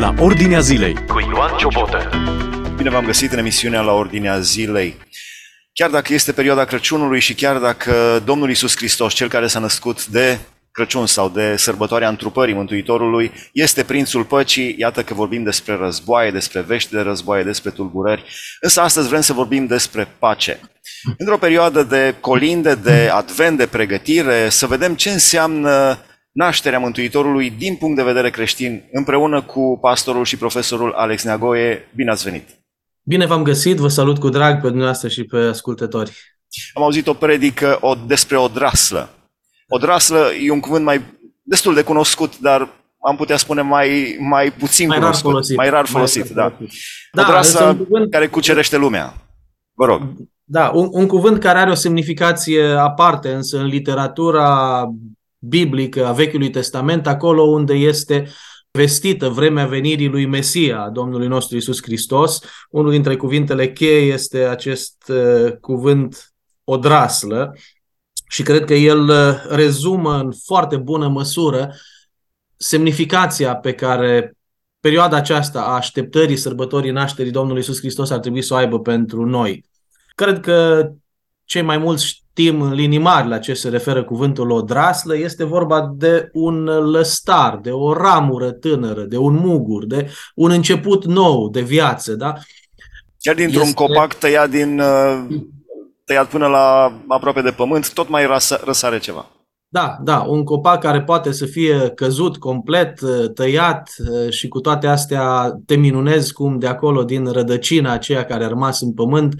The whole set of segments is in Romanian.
la Ordinea Zilei cu Ioan Ciobotă. Bine v-am găsit în emisiunea la Ordinea Zilei. Chiar dacă este perioada Crăciunului și chiar dacă Domnul Isus Hristos, cel care s-a născut de Crăciun sau de sărbătoarea întrupării Mântuitorului, este Prințul Păcii, iată că vorbim despre războaie, despre vești de războaie, despre tulburări, însă astăzi vrem să vorbim despre pace. Într-o perioadă de colinde, de advent, de pregătire, să vedem ce înseamnă nașterea Mântuitorului din punct de vedere creștin, împreună cu pastorul și profesorul Alex Neagoe. Bine ați venit! Bine v-am găsit, vă salut cu drag pe dumneavoastră și pe ascultători. Am auzit o predică o, despre o draslă. O draslă e un cuvânt mai destul de cunoscut, dar am putea spune mai, mai puțin Mai rar cunoscut. folosit. Mai rar folosit, Mai da. rar folosit. O Da, draslă este un cuvânt- care cucerește lumea. Vă rog. Da, un, un cuvânt care are o semnificație aparte, însă în literatura biblică a Vechiului Testament, acolo unde este vestită vremea venirii lui Mesia, a Domnului nostru Isus Hristos, unul dintre cuvintele cheie este acest uh, cuvânt odraslă și cred că el uh, rezumă în foarte bună măsură semnificația pe care perioada aceasta a așteptării sărbătorii nașterii Domnului Isus Hristos ar trebui să o aibă pentru noi. Cred că cei mai mulți știm în linii mari la ce se referă cuvântul odraslă, este vorba de un lăstar, de o ramură tânără, de un mugur, de un început nou de viață. Da? Chiar dintr-un Este- copac tăiat, din, uh, tăiat până la aproape de pământ, tot mai răsa- răsare ceva. Da, da, un copac care poate să fie căzut complet, tăiat uh, și cu toate astea te minunezi cum de acolo, din rădăcina aceea care a rămas în pământ,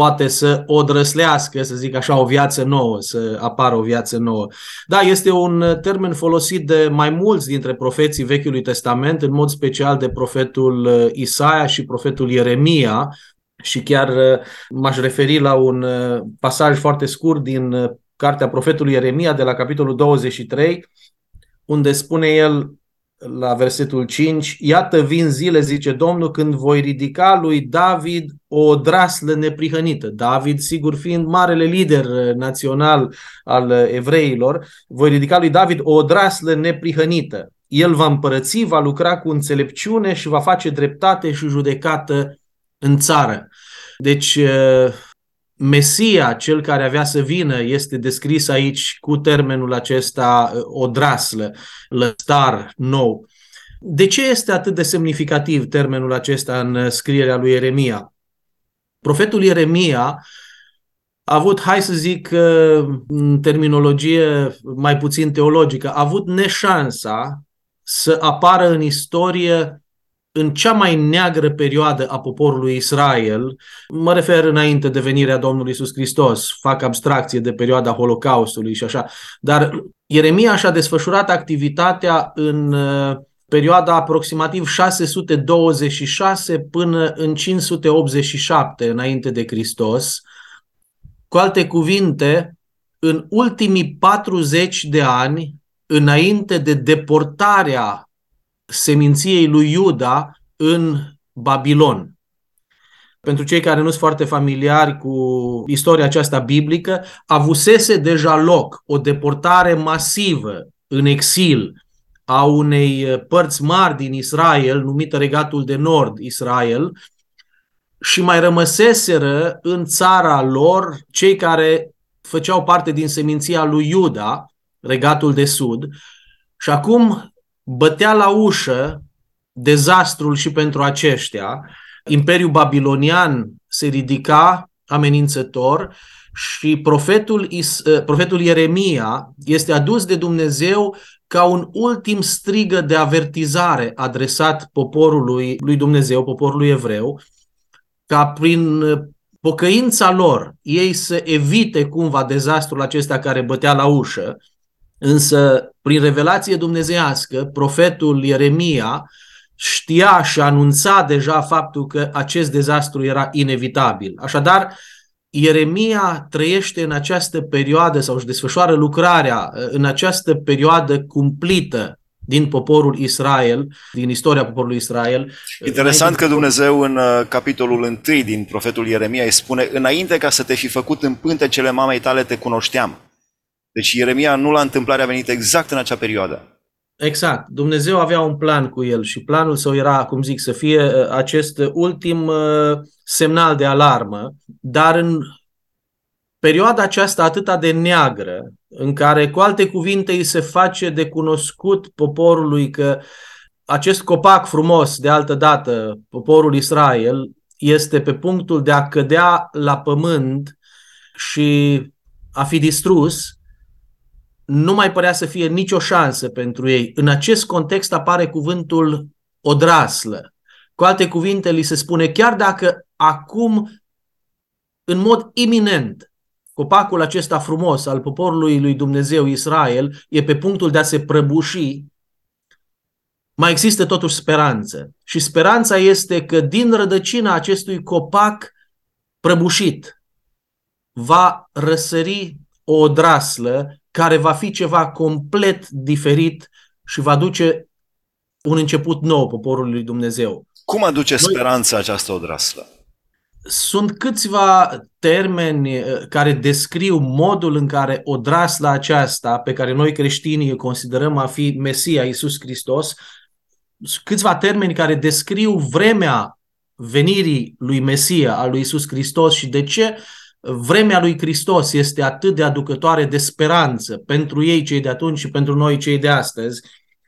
poate să o drăslească, să zic așa, o viață nouă, să apară o viață nouă. Da, este un termen folosit de mai mulți dintre profeții Vechiului Testament, în mod special de profetul uh, Isaia și profetul Ieremia, și chiar uh, m-aș referi la un uh, pasaj foarte scurt din uh, cartea profetului Ieremia de la capitolul 23, unde spune el la versetul 5, Iată vin zile, zice Domnul, când voi ridica lui David o draslă neprihănită. David, sigur, fiind marele lider uh, național al uh, evreilor, voi ridica lui David o draslă neprihănită. El va împărăți, va lucra cu înțelepciune și va face dreptate și judecată în țară. Deci, uh, Mesia, cel care avea să vină, este descris aici cu termenul acesta uh, o draslă, lăstar nou. De ce este atât de semnificativ termenul acesta în uh, scrierea lui Ieremia? Profetul Ieremia a avut, hai să zic, uh, în terminologie mai puțin teologică, a avut neșansa să apară în istorie în cea mai neagră perioadă a poporului Israel, mă refer înainte de venirea Domnului Isus Hristos, fac abstracție de perioada Holocaustului și așa, dar Ieremia și-a desfășurat activitatea în uh, perioada aproximativ 626 până în 587 înainte de Hristos. Cu alte cuvinte, în ultimii 40 de ani, înainte de deportarea seminției lui Iuda în Babilon. Pentru cei care nu sunt foarte familiari cu istoria aceasta biblică, avusese deja loc o deportare masivă în exil a unei părți mari din Israel, numită Regatul de Nord Israel, și mai rămăseseră în țara lor cei care făceau parte din seminția lui Iuda, Regatul de Sud, și acum bătea la ușă dezastrul și pentru aceștia. Imperiul Babilonian se ridica amenințător și profetul, Is, profetul Ieremia este adus de Dumnezeu ca un ultim strigă de avertizare adresat poporului lui Dumnezeu, poporului evreu, ca prin pocăința lor ei să evite cumva dezastrul acesta care bătea la ușă, însă prin revelație dumnezeiască, profetul Ieremia știa și anunța deja faptul că acest dezastru era inevitabil. Așadar, Ieremia trăiește în această perioadă sau își desfășoară lucrarea în această perioadă cumplită din poporul Israel, din istoria poporului Israel. Interesant că Dumnezeu în uh, capitolul 1 din profetul Ieremia îi spune înainte ca să te fi făcut în pântecele mamei tale te cunoșteam. Deci Ieremia nu la întâmplare a venit exact în acea perioadă. Exact. Dumnezeu avea un plan cu el și planul său era, cum zic, să fie uh, acest ultim uh, semnal de alarmă, dar în perioada aceasta atât de neagră, în care, cu alte cuvinte, îi se face de cunoscut poporului că acest copac frumos, de altă dată, poporul Israel, este pe punctul de a cădea la pământ și a fi distrus, nu mai părea să fie nicio șansă pentru ei. În acest context apare cuvântul odraslă. Cu alte cuvinte, li se spune, chiar dacă acum, în mod iminent, copacul acesta frumos al poporului lui Dumnezeu Israel e pe punctul de a se prăbuși, mai există totuși speranță. Și speranța este că din rădăcina acestui copac prăbușit va răsări o odraslă care va fi ceva complet diferit și va duce un început nou poporului lui Dumnezeu. Cum aduce speranța această odraslă? Sunt câțiva termeni eh, care descriu modul în care odrasla aceasta, pe care noi creștinii considerăm a fi Mesia, Iisus Hristos, câțiva termeni care descriu vremea venirii lui Mesia, al lui Iisus Hristos și de ce vremea lui Hristos este atât de aducătoare de speranță pentru ei cei de atunci și pentru noi cei de astăzi.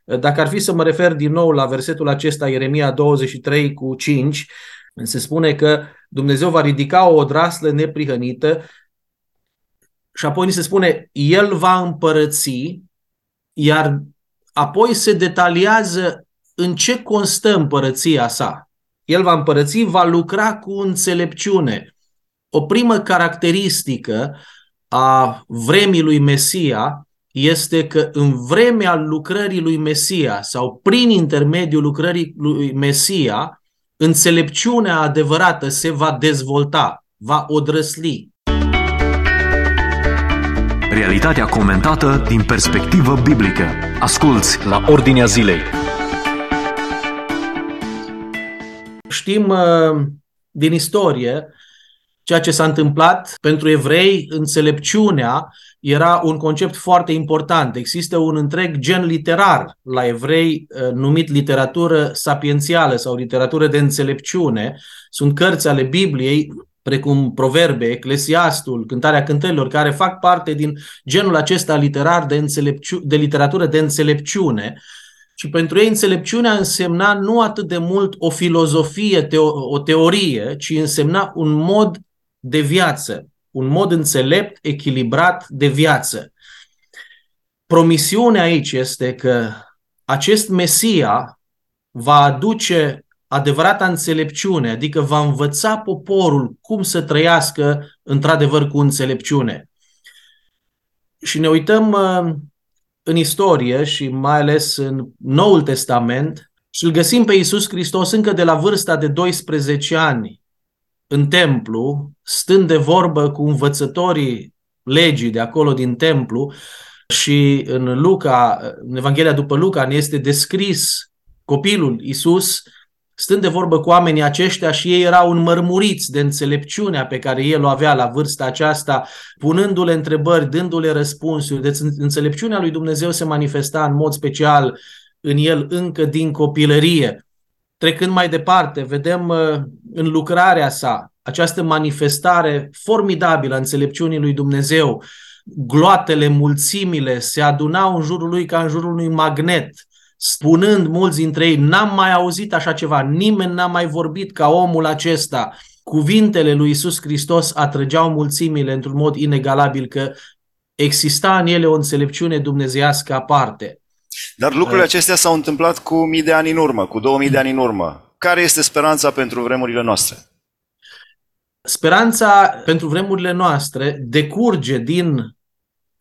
Dacă ar fi să mă refer din nou la versetul acesta, Ieremia 23 cu 5, se spune că Dumnezeu va ridica o odraslă neprihănită și apoi ni se spune, El va împărăți, iar apoi se detaliază în ce constă împărăția sa. El va împărăți, va lucra cu înțelepciune. O primă caracteristică a vremii lui Mesia este că în vremea lucrării lui Mesia sau prin intermediul lucrării lui Mesia, înțelepciunea adevărată se va dezvolta, va odrăsli. Realitatea comentată din perspectivă biblică. Asculți la Ordinea Zilei. Știm uh, din istorie ceea ce s-a întâmplat pentru evrei, înțelepciunea era un concept foarte important. Există un întreg gen literar la evrei uh, numit literatură sapiențială sau literatură de înțelepciune. Sunt cărți ale Bibliei precum Proverbe, Eclesiastul, Cântarea Cântărilor, care fac parte din genul acesta literar de, înțelepciu- de literatură de înțelepciune. Și pentru ei înțelepciunea însemna nu atât de mult o filozofie, teo- o teorie, ci însemna un mod de viață, un mod înțelept, echilibrat de viață. Promisiunea aici este că acest Mesia va aduce adevărata înțelepciune, adică va învăța poporul cum să trăiască într-adevăr cu înțelepciune. Și ne uităm uh, în istorie și mai ales în Noul Testament și îl găsim pe Iisus Hristos încă de la vârsta de 12 ani în templu, stând de vorbă cu învățătorii legii de acolo din templu și în Luca, în Evanghelia după Luca, ne este descris copilul Isus stând de vorbă cu oamenii aceștia și ei erau înmărmuriți de înțelepciunea pe care el o avea la vârsta aceasta, punându-le întrebări, dându-le răspunsuri. Deci înțelepciunea lui Dumnezeu se manifesta în mod special în el încă din copilărie. Trecând mai departe, vedem uh, în lucrarea sa această manifestare formidabilă a înțelepciunii lui Dumnezeu. Gloatele, mulțimile se adunau în jurul lui ca în jurul unui magnet, spunând mulți dintre ei, n-am mai auzit așa ceva, nimeni n-a mai vorbit ca omul acesta. Cuvintele lui Isus Hristos atrăgeau mulțimile într-un mod inegalabil că exista în ele o înțelepciune dumnezeiască aparte. Dar lucrurile acestea s-au întâmplat cu mii de ani în urmă, cu 2000 de ani în urmă. Care este speranța pentru vremurile noastre? Speranța pentru vremurile noastre decurge din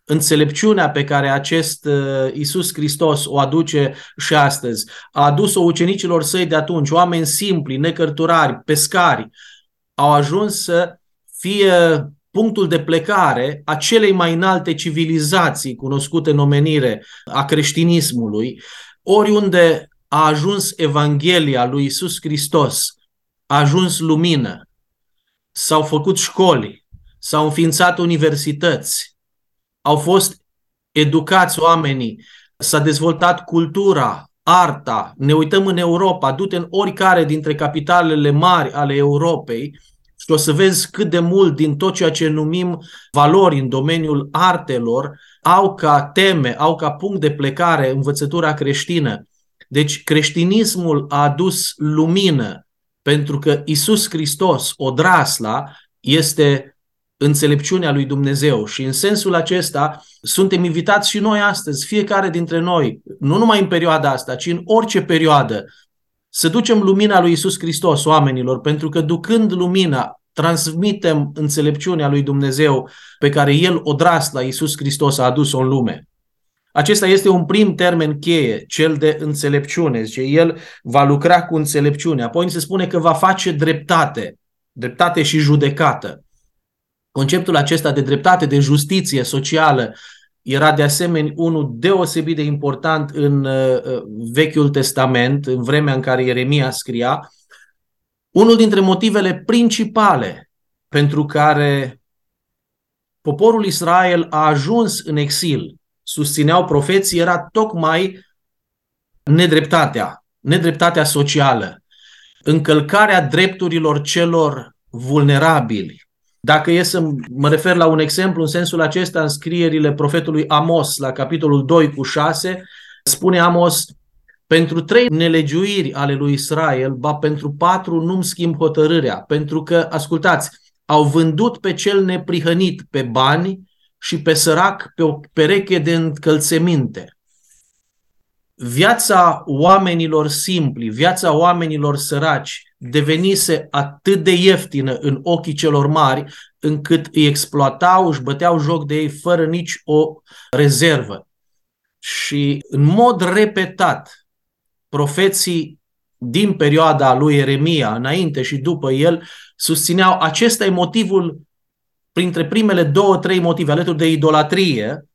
înțelepciunea pe care acest uh, Isus Hristos o aduce și astăzi. A adus-o ucenicilor săi de atunci, oameni simpli, necărturari, pescari, au ajuns să fie punctul de plecare a celei mai înalte civilizații cunoscute în omenire a creștinismului, oriunde a ajuns Evanghelia lui Isus Hristos, a ajuns lumină, s-au făcut școli, s-au înființat universități, au fost educați oamenii s-a dezvoltat cultura, arta, ne uităm în Europa, du-te în oricare dintre capitalele mari ale Europei și o să vezi cât de mult din tot ceea ce numim valori în domeniul artelor au ca teme, au ca punct de plecare învățătura creștină. Deci creștinismul a adus lumină pentru că Isus Hristos, odrasla, este înțelepciunea lui Dumnezeu și în sensul acesta suntem invitați și noi astăzi, fiecare dintre noi, nu numai în perioada asta, ci în orice perioadă, să ducem lumina lui Isus Hristos oamenilor, pentru că ducând lumina, transmitem înțelepciunea lui Dumnezeu pe care El, odras la Isus Hristos, a adus-o în lume. Acesta este un prim termen cheie, cel de înțelepciune. Zice, el va lucra cu înțelepciune. Apoi se spune că va face dreptate, dreptate și judecată. Conceptul acesta de dreptate, de justiție socială, era de asemenea unul deosebit de important în uh, Vechiul Testament, în vremea în care Ieremia scria. Unul dintre motivele principale pentru care poporul Israel a ajuns în exil, susțineau profeții, era tocmai nedreptatea, nedreptatea socială, încălcarea drepturilor celor vulnerabili, dacă e să mă refer la un exemplu în sensul acesta, în scrierile profetului Amos, la capitolul 2 cu 6, spune Amos, pentru trei nelegiuiri ale lui Israel, ba pentru patru nu-mi schimb hotărârea, pentru că, ascultați, au vândut pe cel neprihănit pe bani și pe sărac pe o pereche de încălțeminte. Viața oamenilor simpli, viața oamenilor săraci, devenise atât de ieftină în ochii celor mari, încât îi exploatau, își băteau joc de ei fără nici o rezervă. Și în mod repetat, profeții din perioada lui Eremia, înainte și după el, susțineau acesta e motivul, printre primele două, trei motive, alături de idolatrie,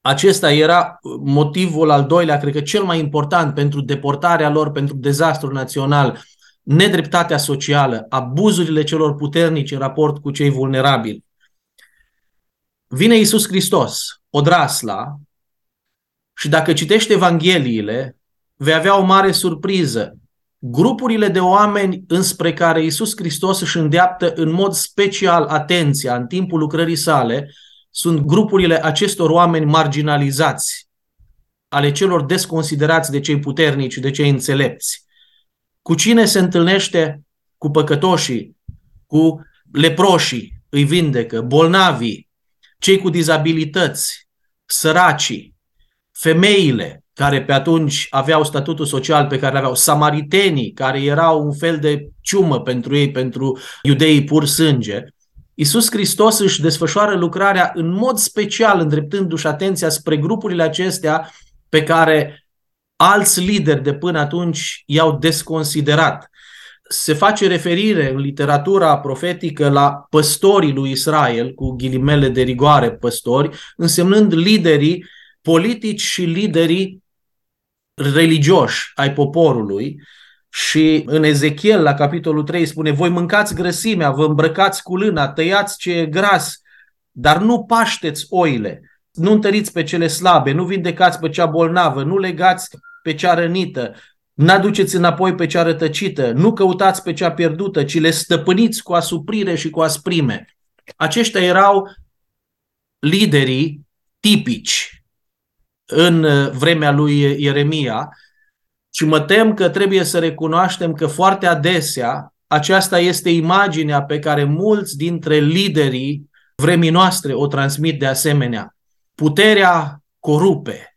acesta era motivul al doilea, cred că cel mai important pentru deportarea lor, pentru dezastrul național, nedreptatea socială, abuzurile celor puternici în raport cu cei vulnerabili. Vine Iisus Hristos, odrasla, și dacă citești Evangheliile, vei avea o mare surpriză. Grupurile de oameni înspre care Iisus Hristos își îndeaptă în mod special atenția în timpul lucrării sale sunt grupurile acestor oameni marginalizați, ale celor desconsiderați de cei puternici, de cei înțelepți. Cu cine se întâlnește? Cu păcătoșii, cu leproșii, îi vindecă, bolnavii, cei cu dizabilități, săracii, femeile care pe atunci aveau statutul social pe care aveau, samaritenii care erau un fel de ciumă pentru ei, pentru iudeii pur sânge. Iisus Hristos își desfășoară lucrarea în mod special, îndreptându-și atenția spre grupurile acestea pe care alți lideri de până atunci i-au desconsiderat. Se face referire în literatura profetică la păstorii lui Israel, cu ghilimele de rigoare păstori, însemnând liderii politici și liderii religioși ai poporului, și în Ezechiel, la capitolul 3, spune, voi mâncați grăsimea, vă îmbrăcați cu lâna, tăiați ce e gras, dar nu pașteți oile, nu întăriți pe cele slabe, nu vindecați pe cea bolnavă, nu legați pe cea rănită, n-aduceți înapoi pe cea rătăcită, nu căutați pe cea pierdută, ci le stăpâniți cu asuprire și cu asprime. Aceștia erau liderii tipici în vremea lui Ieremia și mă tem că trebuie să recunoaștem că foarte adesea aceasta este imaginea pe care mulți dintre liderii vremii noastre o transmit de asemenea. Puterea corupe,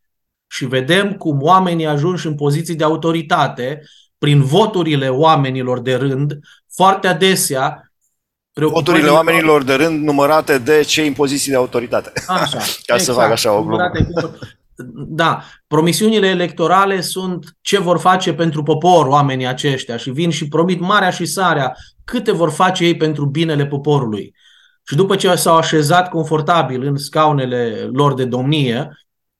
și vedem cum oamenii ajunși în poziții de autoritate prin voturile oamenilor de rând, foarte adesea Voturile oamenilor de rând numărate de cei în poziții de autoritate. Așa, Ca exact, să fac așa o glumă. Da, promisiunile electorale sunt ce vor face pentru popor oamenii aceștia și vin și promit marea și sarea câte vor face ei pentru binele poporului. Și după ce s-au așezat confortabil în scaunele lor de domnie,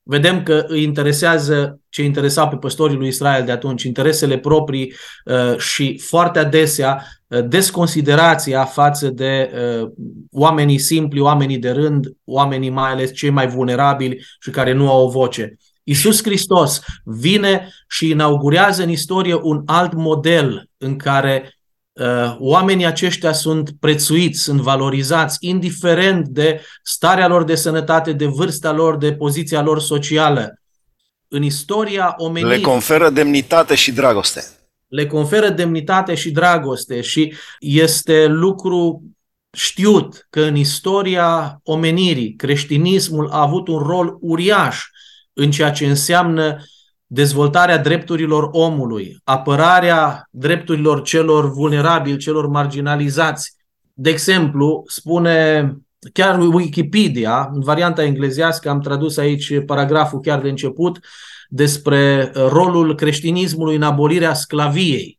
vedem că îi interesează ce interesa pe păstorii lui Israel de atunci, interesele proprii uh, și foarte adesea uh, desconsiderația față de uh, oamenii simpli, oamenii de rând, oamenii mai ales cei mai vulnerabili și care nu au o voce. Isus Hristos vine și inaugurează în istorie un alt model în care uh, oamenii aceștia sunt prețuiți, sunt valorizați, indiferent de starea lor de sănătate, de vârsta lor, de poziția lor socială. În istoria omenirii... Le conferă demnitate și dragoste. Le conferă demnitate și dragoste și este lucru știut că în istoria omenirii creștinismul a avut un rol uriaș în ceea ce înseamnă dezvoltarea drepturilor omului, apărarea drepturilor celor vulnerabili, celor marginalizați. De exemplu, spune chiar Wikipedia, în varianta englezească, am tradus aici paragraful chiar de început, despre rolul creștinismului în abolirea sclaviei.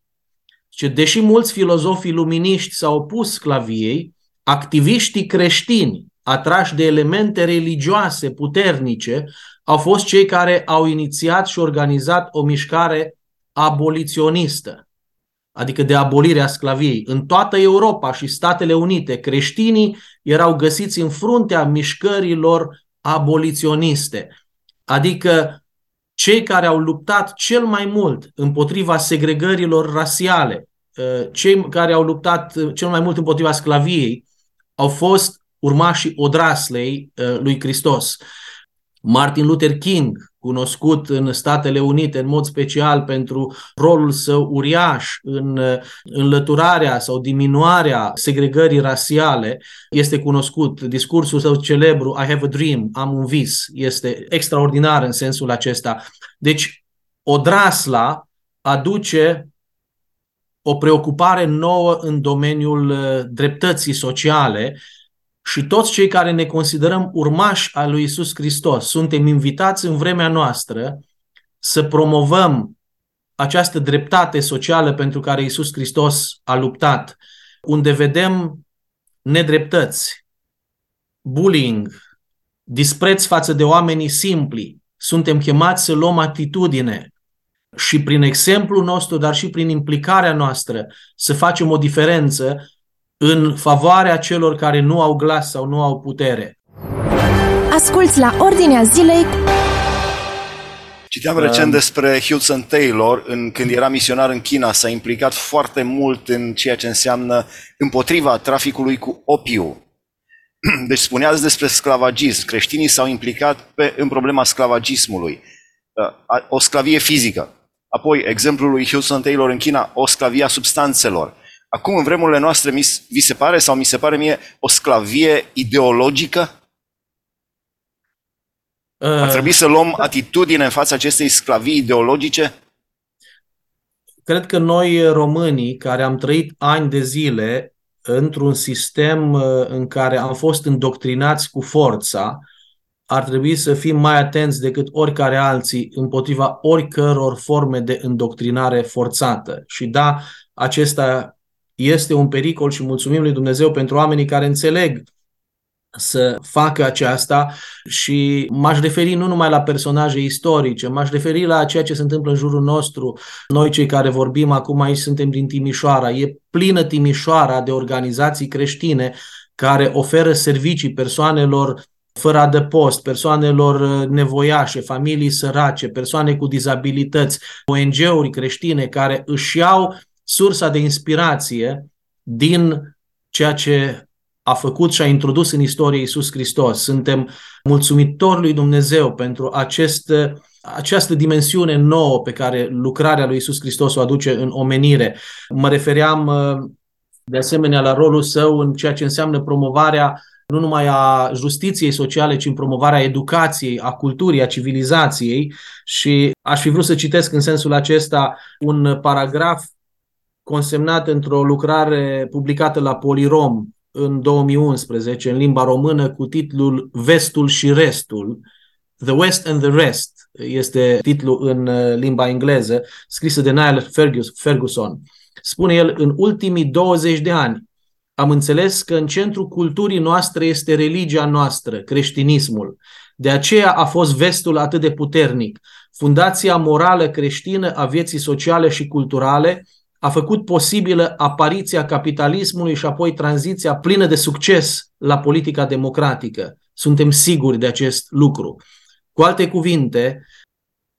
Și deși mulți filozofii luminiști s-au opus sclaviei, activiștii creștini atrași de elemente religioase puternice au fost cei care au inițiat și organizat o mișcare aboliționistă, adică de abolirea sclaviei. În toată Europa și Statele Unite, creștinii erau găsiți în fruntea mișcărilor aboliționiste, adică cei care au luptat cel mai mult împotriva segregărilor rasiale, ă, cei care au luptat cel mai mult împotriva sclaviei, au fost urmașii odraslei ă, lui Hristos. Martin Luther King, cunoscut în Statele Unite în mod special pentru rolul său uriaș în înlăturarea sau diminuarea segregării rasiale, este cunoscut. Discursul său celebru, I have a dream, am un vis, este extraordinar în sensul acesta. Deci, odrasla aduce o preocupare nouă în domeniul uh, dreptății sociale și toți cei care ne considerăm urmași al lui Isus Hristos suntem invitați în vremea noastră să promovăm această dreptate socială pentru care Isus Hristos a luptat, unde vedem nedreptăți, bullying, dispreț față de oamenii simpli. Suntem chemați să luăm atitudine și prin exemplul nostru, dar și prin implicarea noastră, să facem o diferență în favoarea celor care nu au glas sau nu au putere. Asculți la Ordinea Zilei Citeam recent despre Hudson Taylor, în, când era misionar în China, s-a implicat foarte mult în ceea ce înseamnă împotriva traficului cu opiu. Deci spuneați despre sclavagism. Creștinii s-au implicat pe, în problema sclavagismului. Uh, o sclavie fizică. Apoi, exemplul lui Hudson Taylor în China, o sclavie a substanțelor. Acum, în vremurile noastre, vi se pare sau mi se pare mie o sclavie ideologică? Uh, Ar trebui să luăm atitudine în fața acestei sclavii ideologice? Cred că noi, românii, care am trăit ani de zile într-un sistem uh, în care am fost îndoctrinați cu forța, ar trebui să fim mai atenți decât oricare alții împotriva oricăror forme de îndoctrinare forțată. Și da, acesta este un pericol și mulțumim lui Dumnezeu pentru oamenii care înțeleg să facă aceasta și m-aș referi nu numai la personaje istorice, m-aș referi la ceea ce se întâmplă în jurul nostru. Noi cei care vorbim acum aici suntem din Timișoara. E plină Timișoara de organizații creștine care oferă servicii persoanelor fără adăpost, persoanelor nevoiașe, familii sărace, persoane cu dizabilități, ONG-uri creștine care își iau sursa de inspirație din ceea ce a făcut și a introdus în istorie Iisus Hristos. Suntem mulțumitori lui Dumnezeu pentru acest, această dimensiune nouă pe care lucrarea lui Iisus Hristos o aduce în omenire. Mă refeream de asemenea la rolul său în ceea ce înseamnă promovarea nu numai a justiției sociale, ci în promovarea educației, a culturii, a civilizației și aș fi vrut să citesc în sensul acesta un paragraf consemnat într-o lucrare publicată la Polirom în 2011 în limba română cu titlul Vestul și Restul, The West and the Rest este titlul în uh, limba engleză, scrisă de Niall Ferguson. Spune el, în ultimii 20 de ani am înțeles că în centrul culturii noastre este religia noastră, creștinismul. De aceea a fost vestul atât de puternic. Fundația morală creștină a vieții sociale și culturale a făcut posibilă apariția capitalismului și apoi tranziția plină de succes la politica democratică. Suntem siguri de acest lucru. Cu alte cuvinte,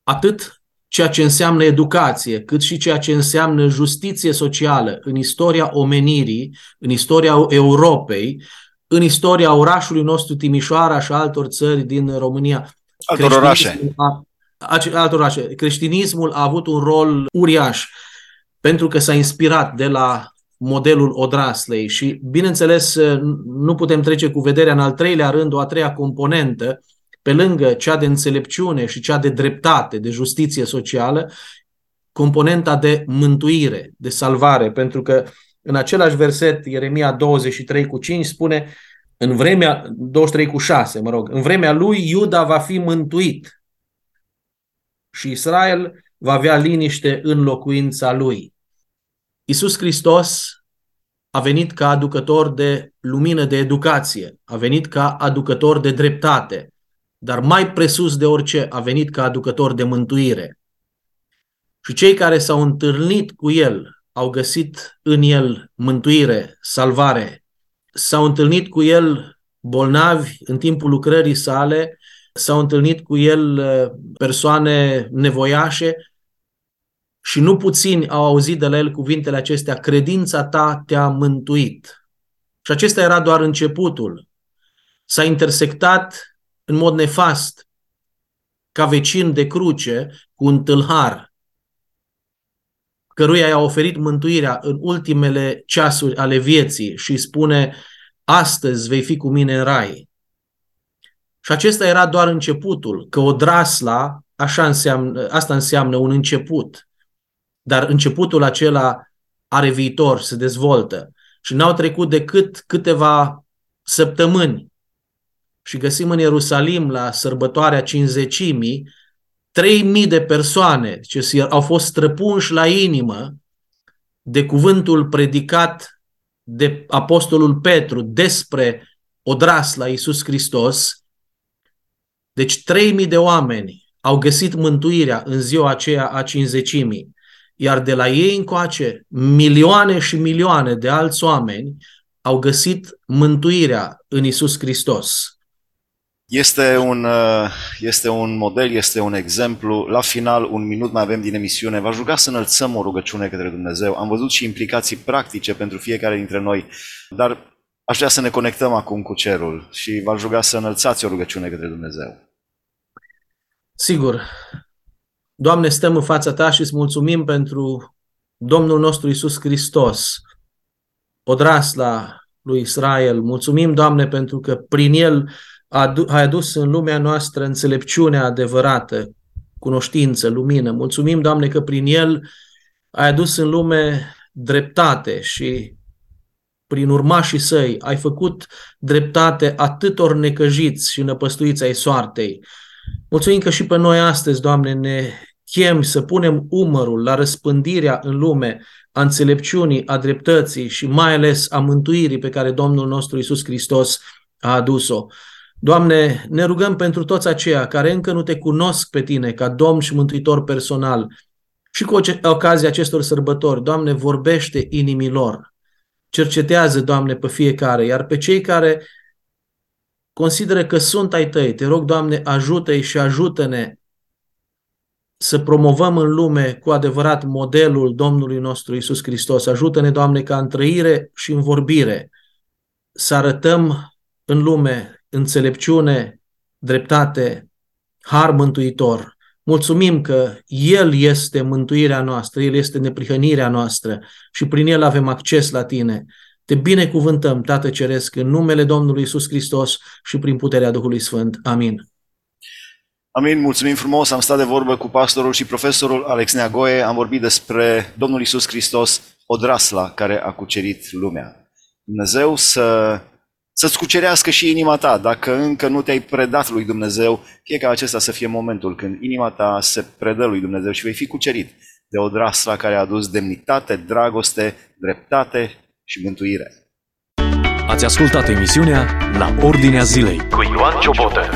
atât ceea ce înseamnă educație, cât și ceea ce înseamnă justiție socială în istoria omenirii, în istoria Europei, în istoria orașului nostru Timișoara și altor țări din România. Altor orașe. A, altor orașe. Creștinismul a avut un rol uriaș pentru că s-a inspirat de la modelul odraslei și, bineînțeles, nu putem trece cu vederea în al treilea rând o a treia componentă, pe lângă cea de înțelepciune și cea de dreptate, de justiție socială, componenta de mântuire, de salvare, pentru că în același verset, Ieremia 23 cu 5 spune, în vremea, 23 cu 6, mă rog, în vremea lui Iuda va fi mântuit și Israel va avea liniște în locuința lui. Iisus Hristos a venit ca aducător de lumină, de educație, a venit ca aducător de dreptate, dar mai presus de orice a venit ca aducător de mântuire. Și cei care s-au întâlnit cu el au găsit în el mântuire, salvare, s-au întâlnit cu el bolnavi în timpul lucrării sale, s-au întâlnit cu el uh, persoane nevoiașe și nu puțini au auzit de la el cuvintele acestea, credința ta te-a mântuit. Și acesta era doar începutul. S-a intersectat în mod nefast ca vecin de cruce cu un tâlhar căruia i-a oferit mântuirea în ultimele ceasuri ale vieții și spune astăzi vei fi cu mine în rai. Și acesta era doar începutul, că o drasla, așa înseamnă, asta înseamnă un început. Dar începutul acela are viitor, se dezvoltă. Și n-au trecut decât câteva săptămâni și găsim în Ierusalim la sărbătoarea cinzecimii 3000 de persoane ce au fost străpunși la inimă de cuvântul predicat de Apostolul Petru despre la Iisus Hristos. Deci 3000 de oameni au găsit mântuirea în ziua aceea a cinzecimii. Iar de la ei încoace, milioane și milioane de alți oameni au găsit mântuirea în Isus Hristos. Este un, uh, este un model, este un exemplu. La final, un minut mai avem din emisiune. V-aș ruga să înălțăm o rugăciune către Dumnezeu. Am văzut și implicații practice pentru fiecare dintre noi, dar aș vrea să ne conectăm acum cu cerul și v-aș ruga să înălțați o rugăciune către Dumnezeu. Sigur. Doamne, stăm în fața Ta și îți mulțumim pentru Domnul nostru Isus Hristos, odrasla lui Israel. Mulțumim, Doamne, pentru că prin El ai adus în lumea noastră înțelepciunea adevărată, cunoștință, lumină. Mulțumim, Doamne, că prin El ai adus în lume dreptate și prin urmașii săi ai făcut dreptate atâtor necăjiți și năpăstuiți ai soartei. Mulțumim că și pe noi astăzi, Doamne, ne chem să punem umărul la răspândirea în lume a înțelepciunii, a dreptății și mai ales a mântuirii pe care Domnul nostru Isus Hristos a adus-o. Doamne, ne rugăm pentru toți aceia care încă nu te cunosc pe tine ca Domn și Mântuitor personal și cu ocazia acestor sărbători, Doamne, vorbește inimilor. Cercetează, Doamne, pe fiecare, iar pe cei care consideră că sunt ai tăi, te rog, Doamne, ajută-i și ajută-ne să promovăm în lume cu adevărat modelul Domnului nostru Isus Hristos. Ajută-ne, Doamne, ca în trăire și în vorbire să arătăm în lume înțelepciune, dreptate, har mântuitor. Mulțumim că El este mântuirea noastră, El este neprihănirea noastră și prin El avem acces la Tine. Te binecuvântăm, Tată Ceresc, în numele Domnului Isus Hristos și prin puterea Duhului Sfânt. Amin. Amin, mulțumim frumos. Am stat de vorbă cu pastorul și profesorul Alex Neagoe. Am vorbit despre Domnul Isus Hristos, odrasla care a cucerit lumea. Dumnezeu să să-ți cucerească și inima ta. Dacă încă nu te-ai predat lui Dumnezeu, fie ca acesta să fie momentul când inima ta se predă lui Dumnezeu și vei fi cucerit de o drasla care a adus demnitate, dragoste, dreptate și mântuire. Ați ascultat emisiunea La Ordinea Zilei cu Ioan Ciobotă.